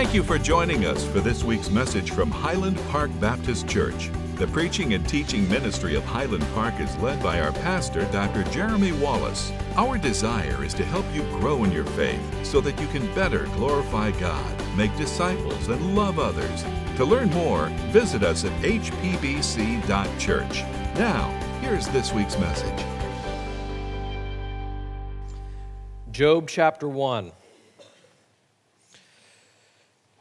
Thank you for joining us for this week's message from Highland Park Baptist Church. The preaching and teaching ministry of Highland Park is led by our pastor, Dr. Jeremy Wallace. Our desire is to help you grow in your faith so that you can better glorify God, make disciples, and love others. To learn more, visit us at hpbc.church. Now, here's this week's message. Job chapter 1.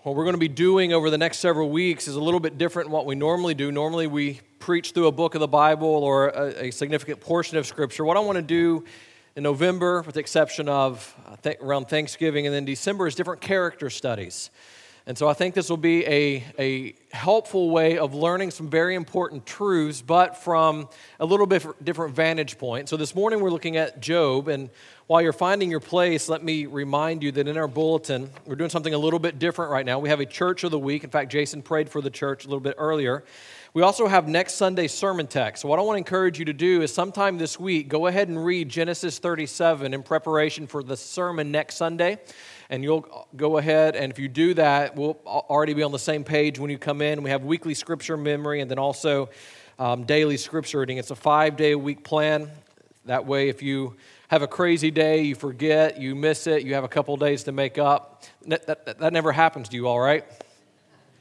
What we're going to be doing over the next several weeks is a little bit different than what we normally do. Normally, we preach through a book of the Bible or a, a significant portion of Scripture. What I want to do in November, with the exception of uh, th- around Thanksgiving and then December, is different character studies. And so I think this will be a, a helpful way of learning some very important truths, but from a little bit different vantage point. So this morning we're looking at Job, and while you're finding your place, let me remind you that in our bulletin, we're doing something a little bit different right now. We have a church of the week. In fact, Jason prayed for the church a little bit earlier. We also have next Sunday's sermon text. So, what I want to encourage you to do is sometime this week, go ahead and read Genesis 37 in preparation for the sermon next Sunday. And you'll go ahead, and if you do that, we'll already be on the same page when you come in. We have weekly scripture memory and then also um, daily scripture reading. It's a five day a week plan. That way, if you have a crazy day, you forget, you miss it, you have a couple days to make up. That, that, that never happens to you, all right?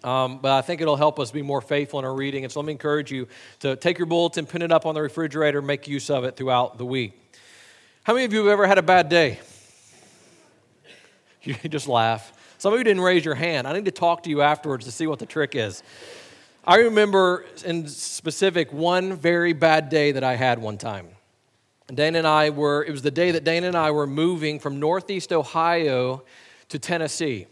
Um, but I think it'll help us be more faithful in our reading. And so let me encourage you to take your bulletin, pin it up on the refrigerator, make use of it throughout the week. How many of you have ever had a bad day? You just laugh. Some of you didn't raise your hand. I need to talk to you afterwards to see what the trick is. I remember in specific one very bad day that I had one time. Dana and I were, it was the day that Dana and I were moving from Northeast Ohio to Tennessee.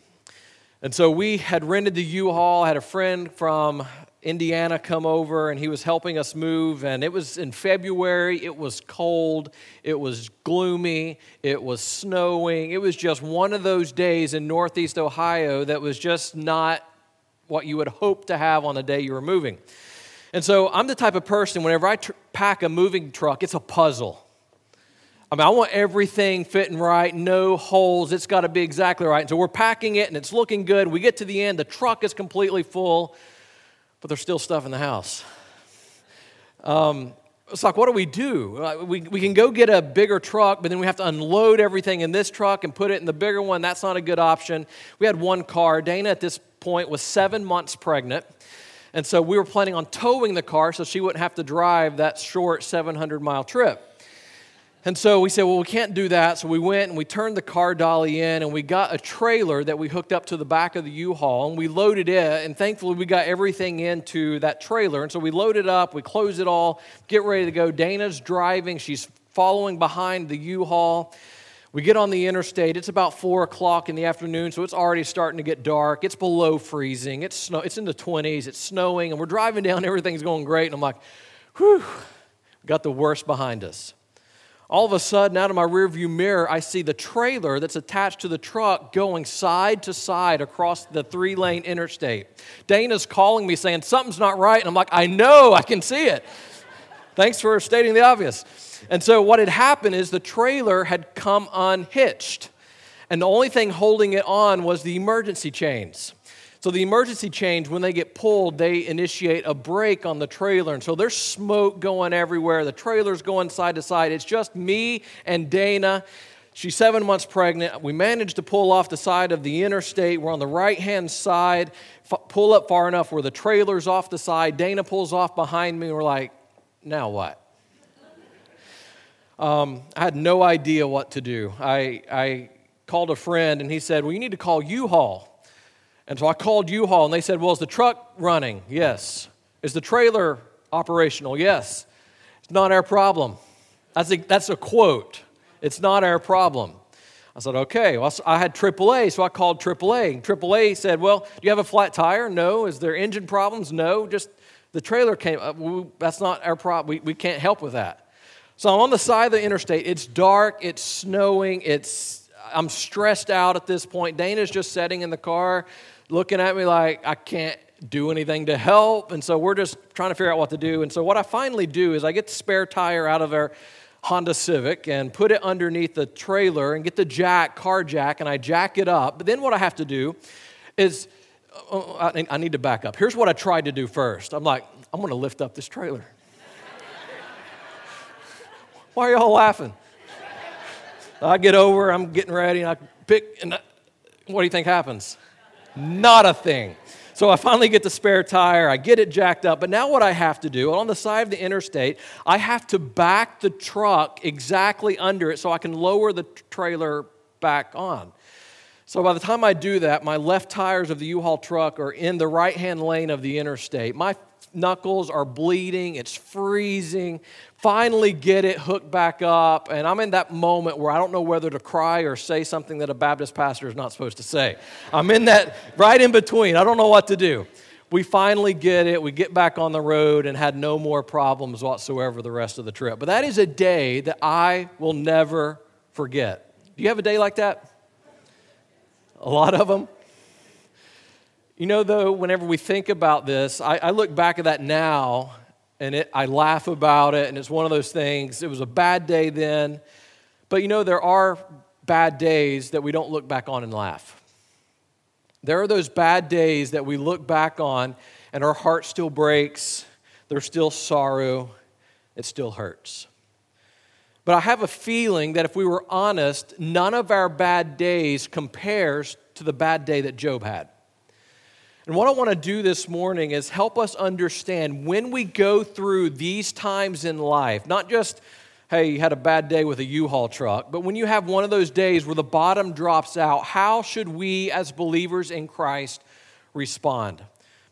And so we had rented the U Haul, had a friend from Indiana come over, and he was helping us move. And it was in February, it was cold, it was gloomy, it was snowing. It was just one of those days in Northeast Ohio that was just not what you would hope to have on the day you were moving. And so I'm the type of person, whenever I tr- pack a moving truck, it's a puzzle. I mean, I want everything fitting right, no holes. It's got to be exactly right. And so we're packing it and it's looking good. We get to the end, the truck is completely full, but there's still stuff in the house. Um, it's like, what do we do? We, we can go get a bigger truck, but then we have to unload everything in this truck and put it in the bigger one. That's not a good option. We had one car. Dana, at this point, was seven months pregnant. And so we were planning on towing the car so she wouldn't have to drive that short 700 mile trip. And so we said, well, we can't do that. So we went and we turned the car dolly in and we got a trailer that we hooked up to the back of the U Haul and we loaded it. And thankfully, we got everything into that trailer. And so we loaded it up, we closed it all, get ready to go. Dana's driving, she's following behind the U Haul. We get on the interstate. It's about four o'clock in the afternoon, so it's already starting to get dark. It's below freezing. It's snow. It's in the 20s. It's snowing, and we're driving down. Everything's going great, and I'm like, "Whew, got the worst behind us." All of a sudden, out of my rearview mirror, I see the trailer that's attached to the truck going side to side across the three lane interstate. Dana's calling me saying, Something's not right. And I'm like, I know, I can see it. Thanks for stating the obvious. And so, what had happened is the trailer had come unhitched. And the only thing holding it on was the emergency chains. So the emergency chains, when they get pulled, they initiate a brake on the trailer. And so there's smoke going everywhere. The trailer's going side to side. It's just me and Dana. She's seven months pregnant. We managed to pull off the side of the interstate. We're on the right hand side, f- pull up far enough where the trailer's off the side. Dana pulls off behind me. We're like, now what? Um, I had no idea what to do. I, I called a friend and he said, Well, you need to call U Haul. And so I called U Haul and they said, Well, is the truck running? Yes. Is the trailer operational? Yes. It's not our problem. That's a, that's a quote. It's not our problem. I said, okay. Well, I had AAA, so I called AAA. AAA said, well, do you have a flat tire? No. Is there engine problems? No. Just the trailer came. Uh, that's not our problem. We, we can't help with that. So I'm on the side of the interstate. It's dark. It's snowing. It's I'm stressed out at this point. Dana's just sitting in the car looking at me like I can't do anything to help. And so we're just trying to figure out what to do. And so what I finally do is I get the spare tire out of our Honda Civic and put it underneath the trailer and get the jack, car jack, and I jack it up. But then what I have to do is uh, I need to back up. Here's what I tried to do first. I'm like, I'm going to lift up this trailer. Why are y'all laughing? I get over, I'm getting ready, and I pick, and I, what do you think happens? Not a thing. So I finally get the spare tire, I get it jacked up, but now what I have to do, on the side of the interstate, I have to back the truck exactly under it so I can lower the trailer back on. So by the time I do that, my left tires of the U Haul truck are in the right hand lane of the interstate. My knuckles are bleeding, it's freezing. Finally, get it hooked back up, and I'm in that moment where I don't know whether to cry or say something that a Baptist pastor is not supposed to say. I'm in that right in between. I don't know what to do. We finally get it. We get back on the road and had no more problems whatsoever the rest of the trip. But that is a day that I will never forget. Do you have a day like that? A lot of them. You know, though, whenever we think about this, I, I look back at that now and it, I laugh about it, and it's one of those things. It was a bad day then, but you know, there are bad days that we don't look back on and laugh. There are those bad days that we look back on and our heart still breaks, there's still sorrow, it still hurts. But I have a feeling that if we were honest, none of our bad days compares to the bad day that Job had. And what I want to do this morning is help us understand when we go through these times in life, not just, hey, you had a bad day with a U Haul truck, but when you have one of those days where the bottom drops out, how should we as believers in Christ respond?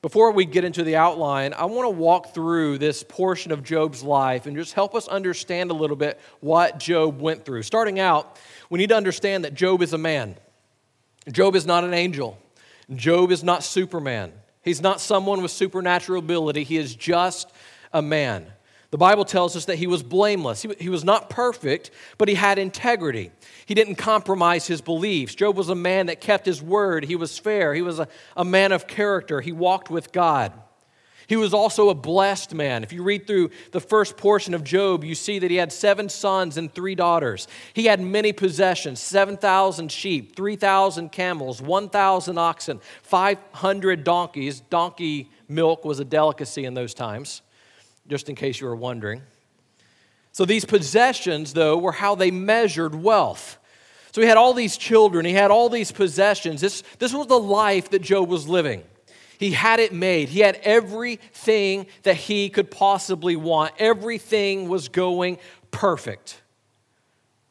Before we get into the outline, I want to walk through this portion of Job's life and just help us understand a little bit what Job went through. Starting out, we need to understand that Job is a man. Job is not an angel. Job is not Superman. He's not someone with supernatural ability. He is just a man. The Bible tells us that he was blameless. He, was not perfect, but he had integrity. He didn't compromise his beliefs. Job was a man that kept his word. He was fair. He was a, a man of character. He walked with God. He was also a blessed man. If you read through the first portion of Job, you see that he had seven sons and three daughters. He had many possessions 7,000 sheep, 3,000 camels, 1,000 oxen, 500 donkeys. Donkey milk was a delicacy in those times, just in case you were wondering. So these possessions, though, were how they measured wealth. So he had all these children, he had all these possessions. This, this was the life that Job was living. He had it made. He had everything that he could possibly want. Everything was going perfect.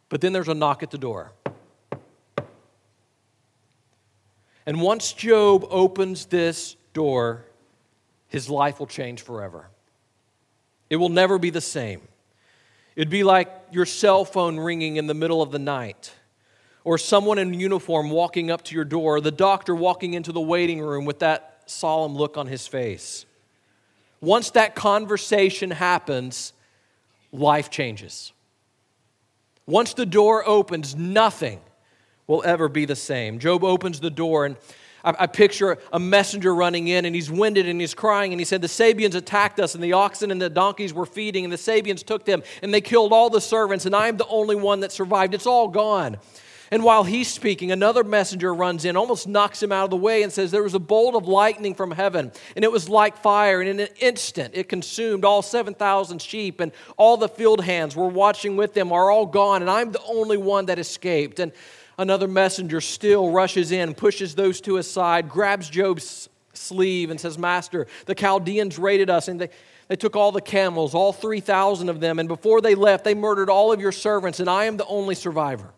But then there's a knock at the door. And once Job opens this door, his life will change forever. It will never be the same. It'd be like your cell phone ringing in the middle of the night, or someone in uniform walking up to your door, or the doctor walking into the waiting room with that solemn look on his face. Once that conversation happens, life changes. Once the door opens, nothing will ever be the same. Job opens the door and I, I picture a messenger running in and he's winded and he's crying and he said, The Sabeans attacked us and the oxen and the donkeys were feeding and the Sabeans took them and they killed all the servants and I'm the only one that survived. It's all gone. And while he's speaking, another messenger runs in, almost knocks him out of the way, and says, There was a bolt of lightning from heaven, and it was like fire, and in an instant it consumed all 7,000 sheep, and all the field hands were watching with them are all gone, and I'm the only one that escaped. And Another messenger still rushes in, pushes those two aside, grabs Job's sleeve, and says, Master, the Chaldeans raided us, and they, they took all the camels, all 3,000 of them, and before they left, they murdered all of your servants, and I am the only survivor.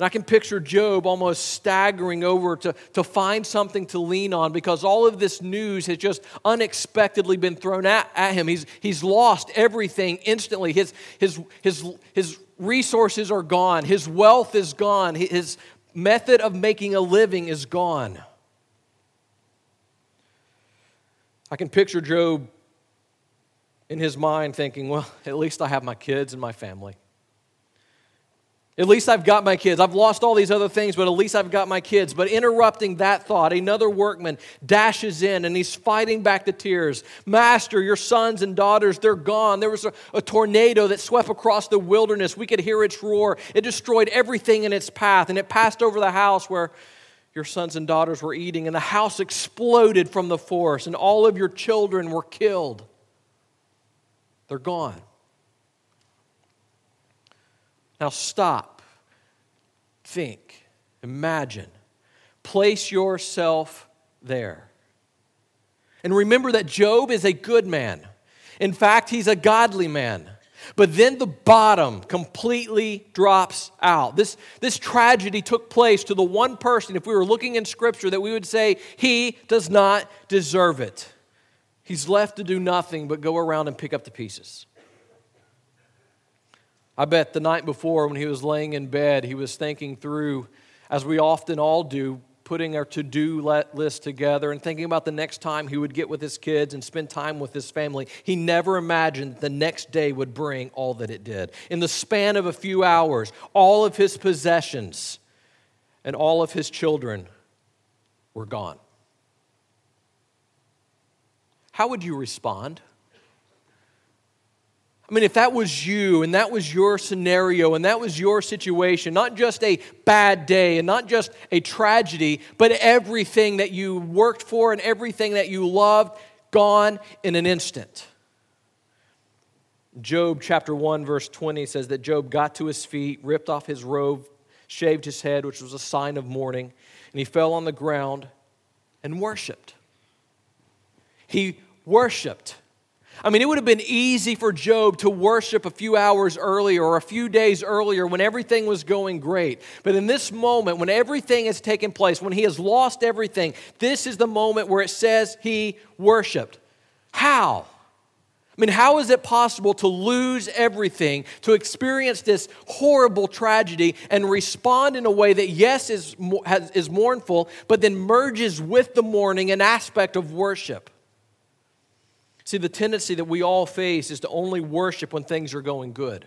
And I can picture Job almost staggering over to, to find something to lean on because all of this news has just unexpectedly been thrown at, at him. He's, he's lost everything instantly. His, his, his, his resources are gone, his wealth is gone, his method of making a living is gone. I can picture Job in his mind thinking, well, at least I have my kids and my family. At least I've got my kids. I've lost all these other things, but at least I've got my kids. But interrupting that thought, another workman dashes in and he's fighting back the tears. Master, your sons and daughters, they're gone. There was a, a tornado that swept across the wilderness. We could hear its roar. It destroyed everything in its path, and it passed over the house where your sons and daughters were eating, and the house exploded from the force, and all of your children were killed. They're gone. Now stop, think, imagine, place yourself there. And remember that Job is a good man. In fact, he's a godly man. But then the bottom completely drops out. This, this tragedy took place to the one person, if we were looking in Scripture, that we would say, he does not deserve it. He's left to do nothing but go around and pick up the pieces. I bet the night before, when he was laying in bed, he was thinking through, as we often all do, putting our to do list together and thinking about the next time he would get with his kids and spend time with his family. He never imagined the next day would bring all that it did. In the span of a few hours, all of his possessions and all of his children were gone. How would you respond? I mean, if that was you and that was your scenario and that was your situation, not just a bad day and not just a tragedy, but everything that you worked for and everything that you loved gone in an instant. Job chapter 1, verse 20 says that Job got to his feet, ripped off his robe, shaved his head, which was a sign of mourning, and he fell on the ground and worshiped. He worshiped. I mean, it would have been easy for Job to worship a few hours earlier or a few days earlier when everything was going great. But in this moment, when everything has taken place, when he has lost everything, this is the moment where it says he worshiped. How? I mean, how is it possible to lose everything, to experience this horrible tragedy, and respond in a way that, yes, is, is mournful, but then merges with the mourning an aspect of worship? See, the tendency that we all face is to only worship when things are going good.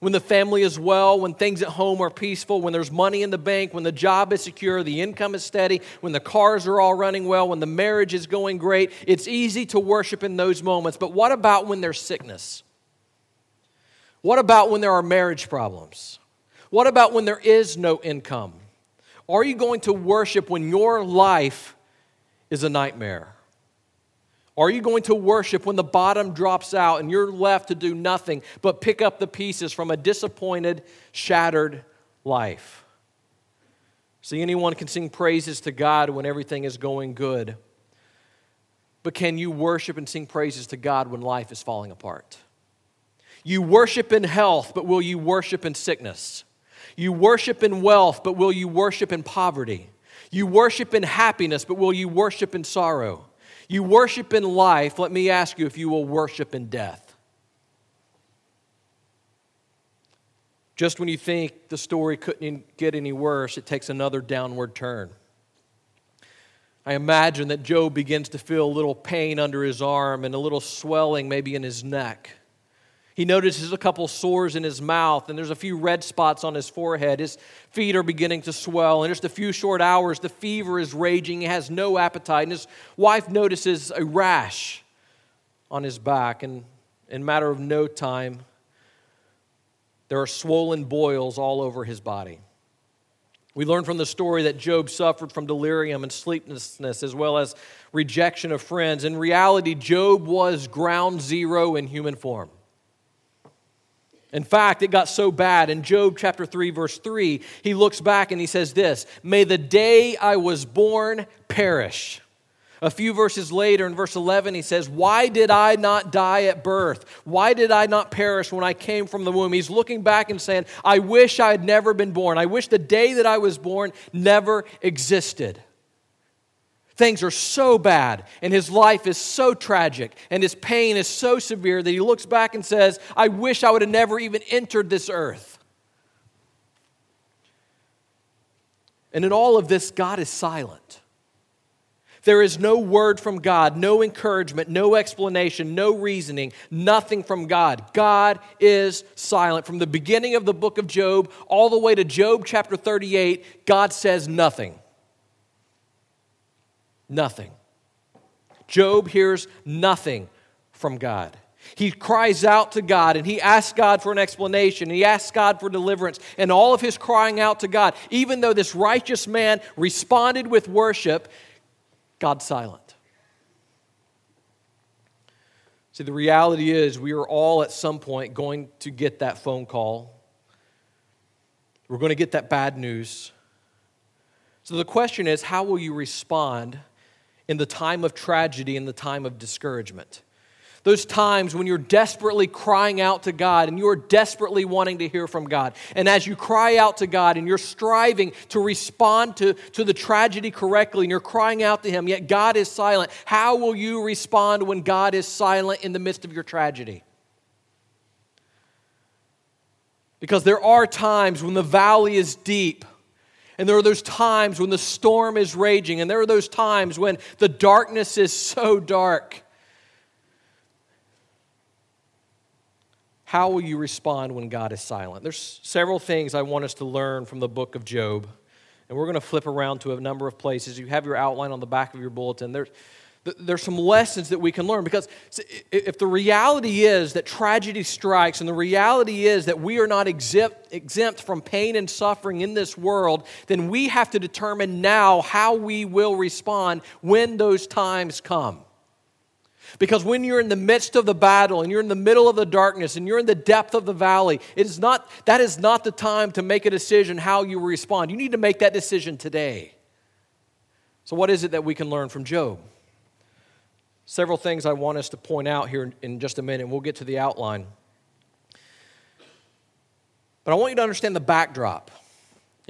When the family is well, when things at home are peaceful, when there's money in the bank, when the job is secure, the income is steady, when the cars are all running well, when the marriage is going great, it's easy to worship in those moments. But what about when there's sickness? What about when there are marriage problems? What about when there is no income? Are you going to worship when your life is a nightmare? Are you going to worship when the bottom drops out and you're left to do nothing but pick up the pieces from a disappointed, shattered life? See, anyone can sing praises to God when everything is going good. But can you worship and sing praises to God when life is falling apart? You worship in health, but will you worship in sickness? You worship in wealth, but will you worship in poverty? You worship in happiness, but will you worship in sorrow? You worship in life, let me ask you if you will worship in death. Just when you think the story couldn't get any worse, it takes another downward turn. I imagine that Job begins to feel a little pain under his arm and a little swelling maybe in his neck. He notices a couple sores in his mouth, and there's a few red spots on his forehead. His feet are beginning to swell. In just a few short hours, the fever is raging. He has no appetite. And his wife notices a rash on his back. And in a matter of no time, there are swollen boils all over his body. We learn from the story that Job suffered from delirium and sleeplessness as well as rejection of friends. In reality, Job was ground zero in human form. In fact, it got so bad in Job chapter 3, verse 3, he looks back and he says this May the day I was born perish. A few verses later, in verse 11, he says, Why did I not die at birth? Why did I not perish when I came from the womb? He's looking back and saying, I wish I had never been born. I wish the day that I was born never existed. Things are so bad, and his life is so tragic, and his pain is so severe that he looks back and says, I wish I would have never even entered this earth. And in all of this, God is silent. There is no word from God, no encouragement, no explanation, no reasoning, nothing from God. God is silent. From the beginning of the book of Job all the way to Job chapter 38, God says nothing. Nothing. Job hears nothing from God. He cries out to God and he asks God for an explanation. He asks God for deliverance. And all of his crying out to God, even though this righteous man responded with worship, God's silent. See, the reality is we are all at some point going to get that phone call. We're going to get that bad news. So the question is how will you respond in the time of tragedy, in the time of discouragement? Those times when you're desperately crying out to God and you're desperately wanting to hear from God. And as you cry out to God and you're striving to respond to, to the tragedy correctly and you're crying out to Him, yet God is silent, how will you respond when God is silent in the midst of your tragedy? Because there are times when the valley is deep. And there are those times when the storm is raging. And there are those times when the darkness is so dark. How will you respond when God is silent? There's several things I want us to learn from the book of Job. And we're going to flip around to a number of places. You have your outline on the back of your bulletin. There's, there's some lessons that we can learn because if the reality is that tragedy strikes and the reality is that we are not exempt, exempt from pain and suffering in this world, then we have to determine now how we will respond when those times come. Because when you're in the midst of the battle and you're in the middle of the darkness and you're in the depth of the valley, it is not, that is not the time to make a decision how you respond. You need to make that decision today. So, what is it that we can learn from Job? Several things I want us to point out here in just a minute. We'll get to the outline. But I want you to understand the backdrop.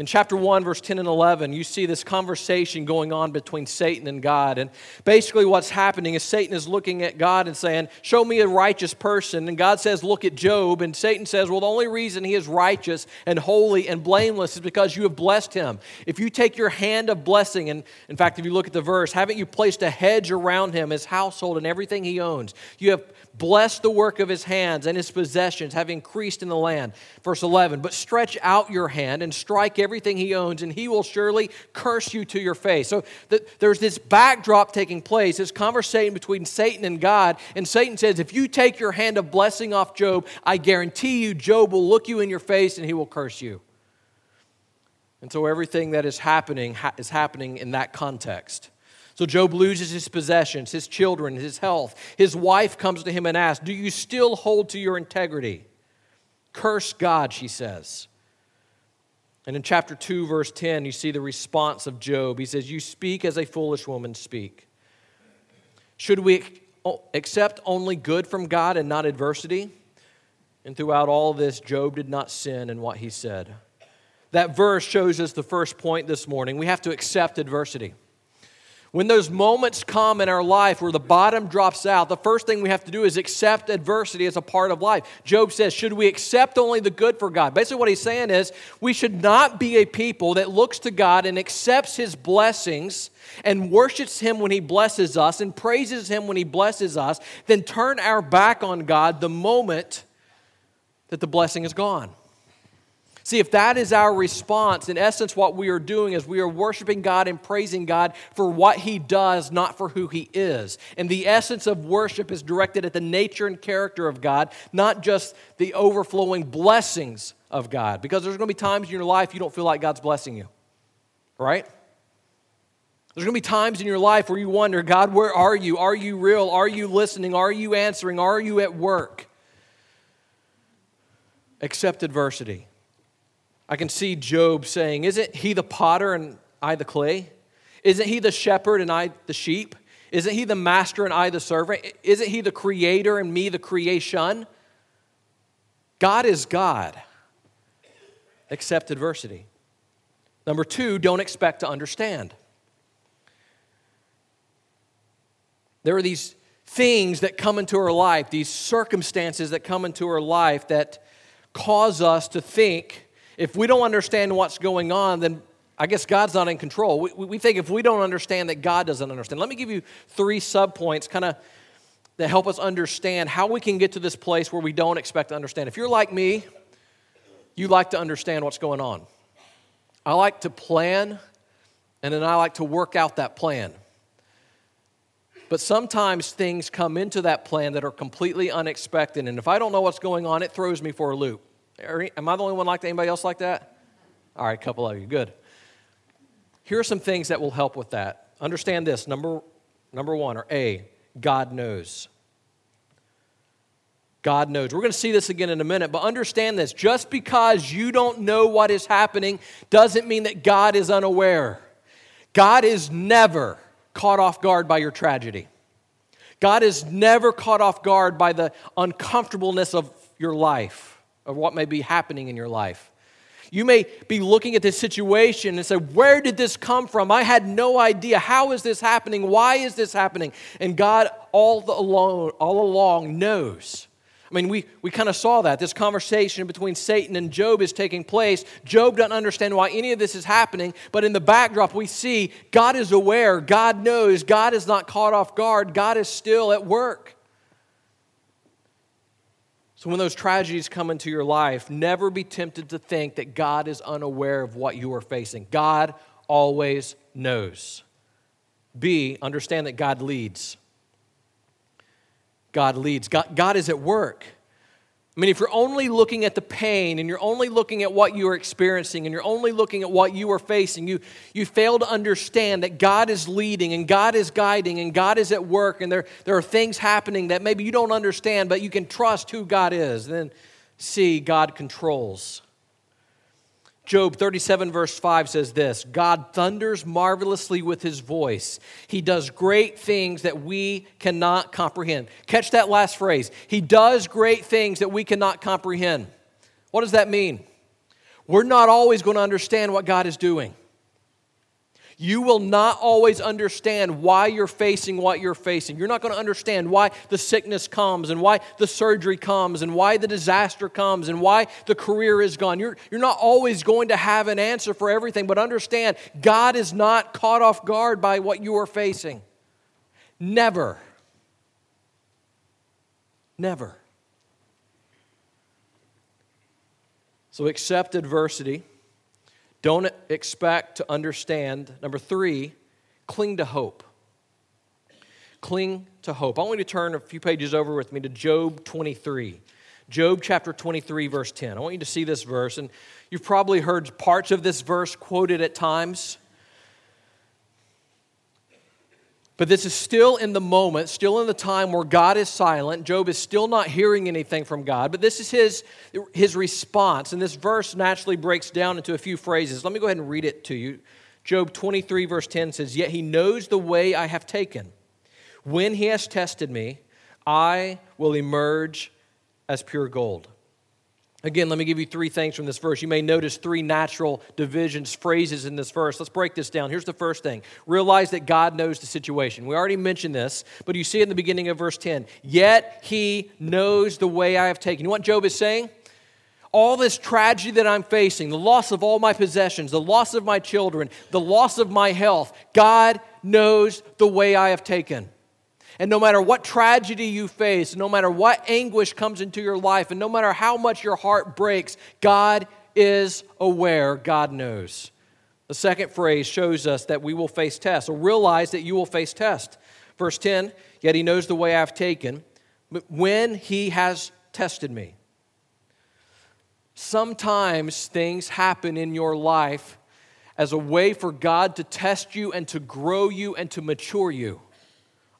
In chapter 1, verse 10 and 11, you see this conversation going on between Satan and God. And basically, what's happening is Satan is looking at God and saying, Show me a righteous person. And God says, Look at Job. And Satan says, Well, the only reason he is righteous and holy and blameless is because you have blessed him. If you take your hand of blessing, and in fact, if you look at the verse, haven't you placed a hedge around him, his household, and everything he owns? You have blessed the work of his hands, and his possessions have increased in the land. Verse 11, But stretch out your hand and strike everything he owns, and he will surely curse you to your face. So the, there's this backdrop taking place, this conversation between Satan and God. And Satan says, If you take your hand of blessing off Job, I guarantee you, Job will look you in your face and he will curse you. And so everything that is happening ha- is happening in that context. So Job loses his possessions, his children, his health. His wife comes to him and asks, Do you still hold to your integrity? Curse God, she says. And in chapter 2, verse 10, you see the response of Job. He says, You speak as a foolish woman speak. Should we accept only good from God and not adversity? And throughout all this, Job did not sin in what he said. That verse shows us the first point this morning. We have to accept adversity. When those moments come in our life where the bottom drops out, the first thing we have to do is accept adversity as a part of life. Job says, Should we accept only the good for God? Basically, what he's saying is, we should not be a people that looks to God and accepts his blessings and worships him when he blesses us and praises him when he blesses us, then turn our back on God the moment that the blessing is gone. See, if that is our response, in essence, what we are doing is we are worshiping God and praising God for what He does, not for who He is. And the essence of worship is directed at the nature and character of God, not just the overflowing blessings of God. Because there's going to be times in your life you don't feel like God's blessing you, right? There's going to be times in your life where you wonder, God, where are you? Are you real? Are you listening? Are you answering? Are you at work? Accept adversity. I can see Job saying, Isn't he the potter and I the clay? Isn't he the shepherd and I the sheep? Isn't he the master and I the servant? Isn't he the creator and me the creation? God is God. Accept adversity. Number two, don't expect to understand. There are these things that come into our life, these circumstances that come into our life that cause us to think if we don't understand what's going on, then I guess God's not in control. We, we think if we don't understand that God doesn't understand. Let me give you three subpoints kind of that help us understand how we can get to this place where we don't expect to understand. If you're like me, you like to understand what's going on. I like to plan, and then I like to work out that plan. But sometimes things come into that plan that are completely unexpected, and if I don't know what's going on, it throws me for a loop. Am I the only one like that? Anybody else like that? All right, a couple of you. Good. Here are some things that will help with that. Understand this. Number, number one, or A, God knows. God knows. We're going to see this again in a minute, but understand this. Just because you don't know what is happening doesn't mean that God is unaware. God is never caught off guard by your tragedy. God is never caught off guard by the uncomfortableness of your life, of what may be happening in your life. You may be looking at this situation and say, Where did this come from? I had no idea. How is this happening? Why is this happening? And God, all, along, all along, knows. I mean, we, we kind of saw that. This conversation between Satan and Job is taking place. Job doesn't understand why any of this is happening, but in the backdrop, we see God is aware, God knows, God is not caught off guard, God is still at work. So, when those tragedies come into your life, never be tempted to think that God is unaware of what you are facing. God always knows. B, understand that God leads. God leads. God, God is at work. I mean, if you're only looking at the pain and you're only looking at what you are experiencing and you're only looking at what you are facing, you, you fail to understand that God is leading and God is guiding and God is at work and there, there are things happening that maybe you don't understand, but you can trust who God is. Then see, God controls. Job 37, verse 5 says this God thunders marvelously with his voice. He does great things that we cannot comprehend. Catch that last phrase. He does great things that we cannot comprehend. What does that mean? We're not always going to understand what God is doing you will not always understand why you're facing what you're facing. You're not going to understand why the sickness comes and why the surgery comes and why the disaster comes and why the career is gone. You're, you're not always going to have an answer for everything, but understand God is not caught off guard by what you are facing. Never. Never. So accept adversity don't expect to understand. Number three, cling to hope. Cling to hope. I want you to turn a few pages over with me to Job 23. Job chapter 23, verse 10. I want you to see this verse, and you've probably heard parts of this verse quoted at times. But this is still in the moment, still in the time where God is silent. Job is still not hearing anything from God. But this is his, his response. And this verse naturally breaks down into a few phrases. Let me go ahead and read it to you. Job 23, verse 10 says, Yet he knows the way I have taken. When he has tested me, I will emerge as pure gold. Again, let me give you three things from this verse. You may notice three natural divisions, phrases in this verse. Let's break this down. Here's the first thing realize that God knows the situation. We already mentioned this, but you see in the beginning of verse 10. Yet he knows the way I have taken. You know what Job is saying? All this tragedy that I'm facing, the loss of all my possessions, the loss of my children, the loss of my health, God knows the way I have taken. And no matter what tragedy you face, no matter what anguish comes into your life, and no matter how much your heart breaks, God is aware, God knows. The second phrase shows us that we will face tests, or realize that you will face tests. Verse 10 Yet he knows the way I've taken, but when he has tested me. Sometimes things happen in your life as a way for God to test you and to grow you and to mature you.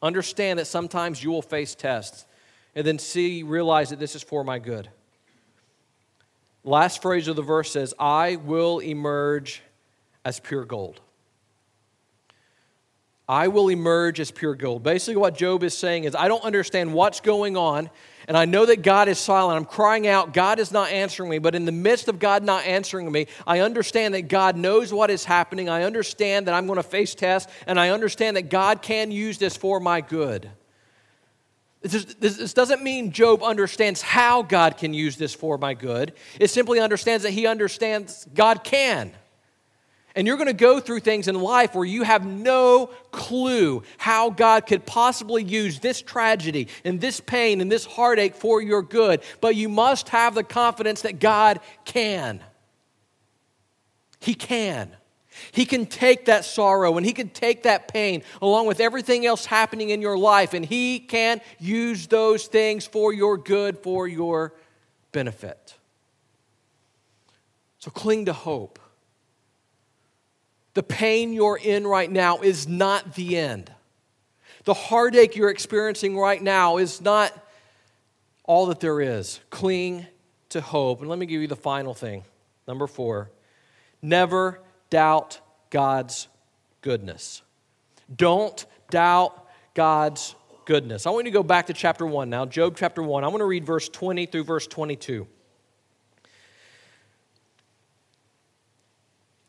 Understand that sometimes you will face tests, and then see, realize that this is for my good. Last phrase of the verse says, I will emerge as pure gold. I will emerge as pure gold. Basically, what Job is saying is, I don't understand what's going on, and I know that God is silent. I'm crying out, God is not answering me. But in the midst of God not answering me, I understand that God knows what is happening. I understand that I'm going to face tests, and I understand that God can use this for my good. This doesn't mean Job understands how God can use this for my good. It simply understands that he understands God can. And you're going to go through things in life where you have no clue how God could possibly use this tragedy and this pain and this heartache for your good. But you must have the confidence that God can. He can. He can take that sorrow and He can take that pain along with everything else happening in your life, and He can use those things for your good, for your benefit. So cling to hope. The pain you're in right now is not the end. The heartache you're experiencing right now is not all that there is. Cling to hope. And let me give you the final thing. Number four never doubt God's goodness. Don't doubt God's goodness. I want you to go back to chapter 1 now, Job chapter 1. I want to read verse 20 through verse 22.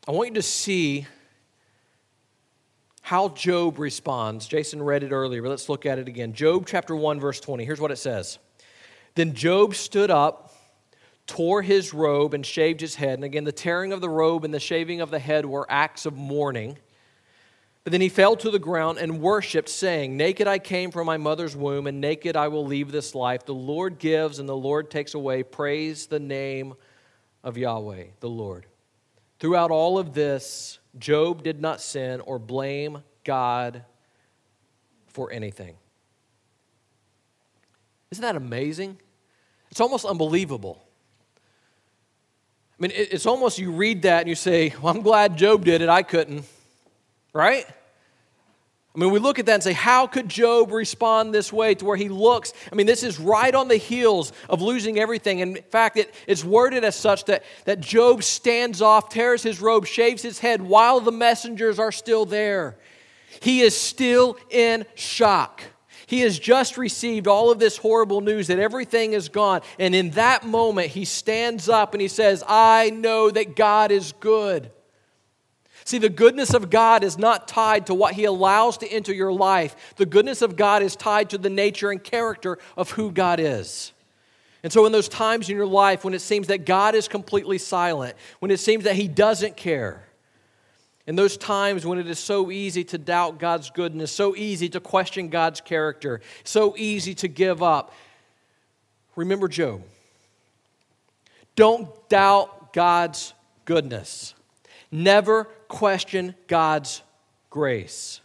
I want you to see how Job responds. Jason read it earlier, but let's look at it again. Job chapter 1, verse 20. Here's what it says Then Job stood up, tore his robe, and shaved his head. And again, the tearing of the robe and the shaving of the head were acts of mourning. But then he fell to the ground and worshiped, saying, Naked I came from my mother's womb, and naked I will leave this life. The Lord gives and the Lord takes away. Praise the name of Yahweh, the Lord. Throughout all of this, Job did not sin or blame God for anything. Isn't that amazing? It's almost unbelievable. I mean, it's almost you read that and you say, Well, I'm glad Job did it, I couldn't. Right? I mean, we look at that and say, how could Job respond this way to where he looks? I mean, this is right on the heels of losing everything. In fact, it, it's worded as such that, that Job stands off, tears his robe, shaves his head while the messengers are still there. He is still in shock. He has just received all of this horrible news that everything is gone. And in that moment, he stands up and he says, I know that God is good. See, the goodness of God is not tied to what He allows to enter your life. The goodness of God is tied to the nature and character of who God is. And so, in those times in your life when it seems that God is completely silent, when it seems that He doesn't care, in those times when it is so easy to doubt God's goodness, so easy to question God's character, so easy to give up, remember Job. Don't doubt God's goodness. Never question God's grace.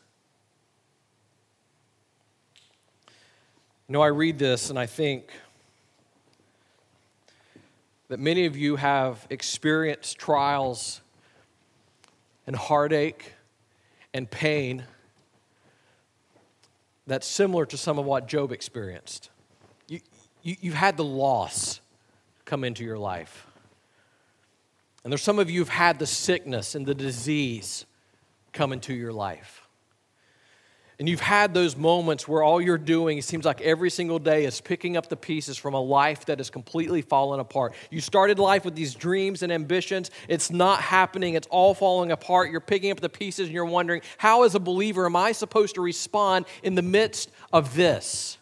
You know, I read this and I think that many of you have experienced trials and heartache and pain that's similar to some of what Job experienced. You, you, you've had the loss come into your life. And there's some of you who've had the sickness and the disease come into your life. And you've had those moments where all you're doing, it seems like every single day, is picking up the pieces from a life that has completely fallen apart. You started life with these dreams and ambitions. It's not happening, it's all falling apart. You're picking up the pieces and you're wondering, how, as a believer, am I supposed to respond in the midst of this?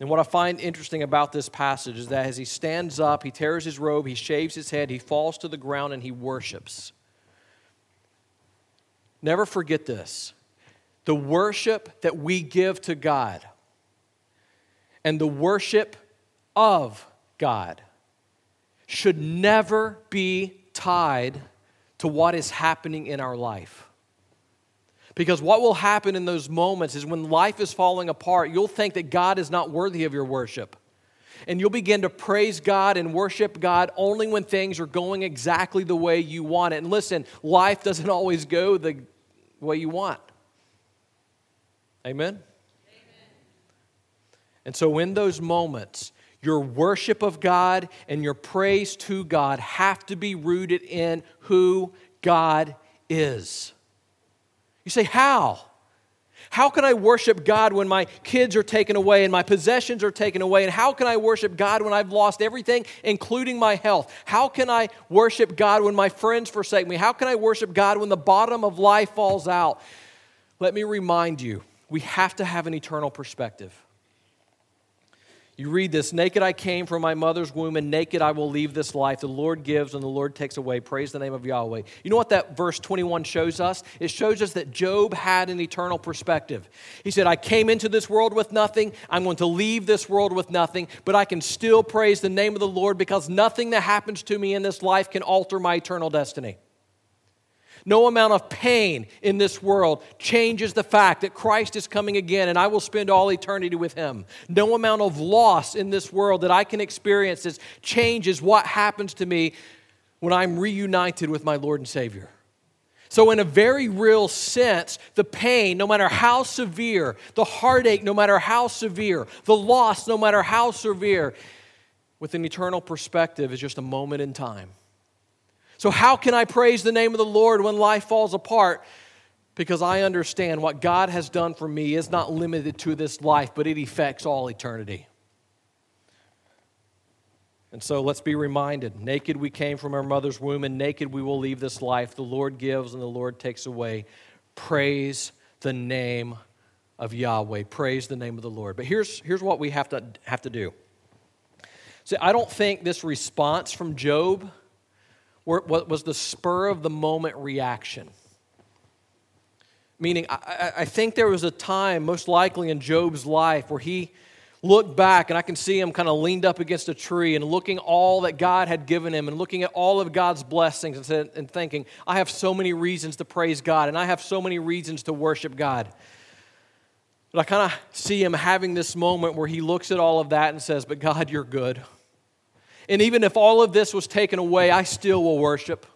And what I find interesting about this passage is that as he stands up, he tears his robe, he shaves his head, he falls to the ground, and he worships. Never forget this the worship that we give to God and the worship of God should never be tied to what is happening in our life. Because what will happen in those moments is when life is falling apart, you'll think that God is not worthy of your worship. And you'll begin to praise God and worship God only when things are going exactly the way you want it. And listen, life doesn't always go the way you want. Amen? Amen. And so, in those moments, your worship of God and your praise to God have to be rooted in who God is. You say, How? How can I worship God when my kids are taken away and my possessions are taken away? And how can I worship God when I've lost everything, including my health? How can I worship God when my friends forsake me? How can I worship God when the bottom of life falls out? Let me remind you, we have to have an eternal perspective. You read this Naked I came from my mother's womb, and naked I will leave this life. The Lord gives and the Lord takes away. Praise the name of Yahweh. You know what that verse 21 shows us? It shows us that Job had an eternal perspective. He said, I came into this world with nothing. I'm going to leave this world with nothing, but I can still praise the name of the Lord because nothing that happens to me in this life can alter my eternal destiny. No amount of pain in this world changes the fact that Christ is coming again and I will spend all eternity with him. No amount of loss in this world that I can experience that changes what happens to me when I'm reunited with my Lord and Savior. So, in a very real sense, the pain, no matter how severe, the heartache, no matter how severe, the loss, no matter how severe, with an eternal perspective, is just a moment in time. So, how can I praise the name of the Lord when life falls apart? Because I understand what God has done for me is not limited to this life, but it affects all eternity. And so let's be reminded naked we came from our mother's womb, and naked we will leave this life. The Lord gives and the Lord takes away. Praise the name of Yahweh. Praise the name of the Lord. But here's, here's what we have to, have to do. See, I don't think this response from Job what was the spur of the moment reaction. Meaning, I, I think there was a time, most likely in Job's life, where he looked back and I can see him kind of leaned up against a tree and looking all that God had given him and looking at all of God's blessings and, and thinking, I have so many reasons to praise God and I have so many reasons to worship God. But I kind of see him having this moment where he looks at all of that and says, But God, you're good. And even if all of this was taken away, I still will worship.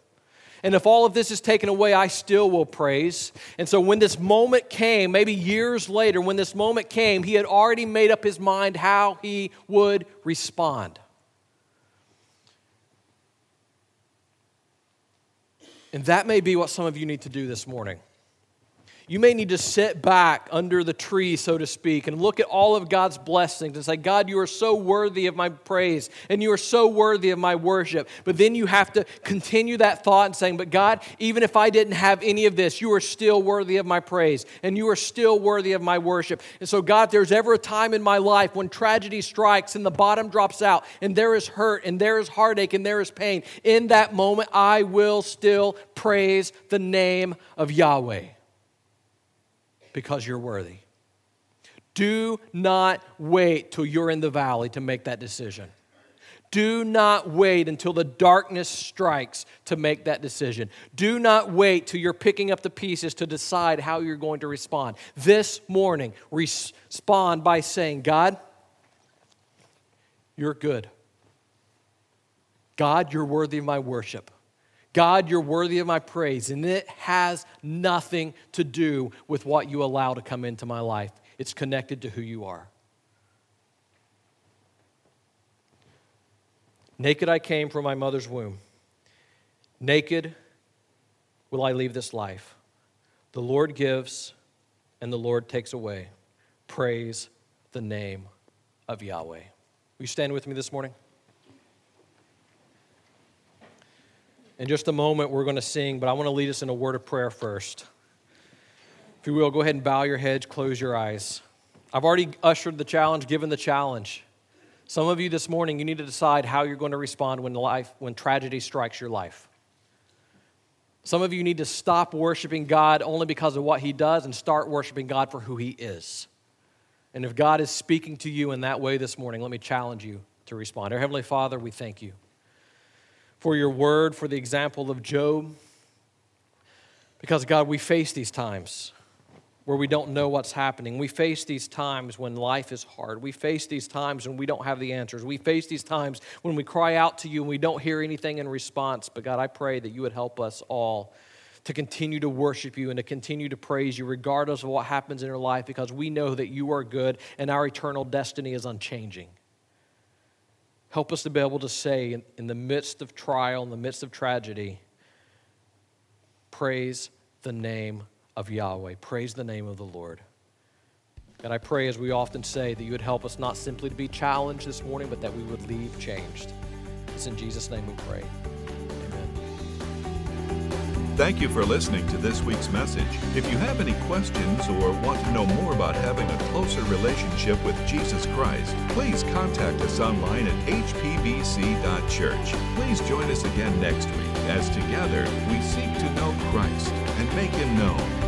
And if all of this is taken away, I still will praise. And so when this moment came, maybe years later, when this moment came, he had already made up his mind how he would respond. And that may be what some of you need to do this morning. You may need to sit back under the tree, so to speak, and look at all of God's blessings and say, God, you are so worthy of my praise and you are so worthy of my worship. But then you have to continue that thought and saying, But God, even if I didn't have any of this, you are still worthy of my praise and you are still worthy of my worship. And so, God, there's ever a time in my life when tragedy strikes and the bottom drops out and there is hurt and there is heartache and there is pain. In that moment, I will still praise the name of Yahweh because you're worthy. Do not wait till you're in the valley to make that decision. Do not wait until the darkness strikes to make that decision. Do not wait till you're picking up the pieces to decide how you're going to respond. This morning, respond by saying, God, you're good. God, you're worthy of my worship. God, you're worthy of my praise. And it has nothing to do with what you allow to come into my life, it's connected to who you are. Naked I came from my mother's womb. Naked will I leave this life. The Lord gives and the Lord takes away. Praise the name of Yahweh. Will you stand with me this morning? In just a moment, we're going to sing, but I want to lead us in a word of prayer first. If you will, go ahead and bow your heads, close your eyes. I've already ushered the challenge, given the challenge. Some of you this morning, you need to decide how you're going to respond when life, when tragedy strikes your life. Some of you need to stop worshiping God only because of what He does and start worshiping God for who He is. And if God is speaking to you in that way this morning, let me challenge you to respond. Our Heavenly Father, we thank you for your word, for the example of Job. Because, God, we face these times where we don't know what's happening. We face these times when life is hard. We face these times when we don't have the answers. We face these times when we cry out to you and we don't hear anything in response. But, God, I pray that you would help us all to continue to worship you and to continue to praise you regardless of what happens in our life because we know that you are good and our eternal destiny is unchanging. Help us to be able to say, in, in the midst of trial, in the midst of tragedy, praise the name of Yahweh. Praise the name of the Lord. And I pray, as we often say, that you would help us not simply to be challenged this morning, but that we would leave changed. It's in Jesus' name we pray. Thank you for listening to this week's message. If you have any questions or want to know more about having a closer relationship with Jesus Christ, please contact us online at hpbc.church. Please join us again next week as together we seek to know Christ and make him known.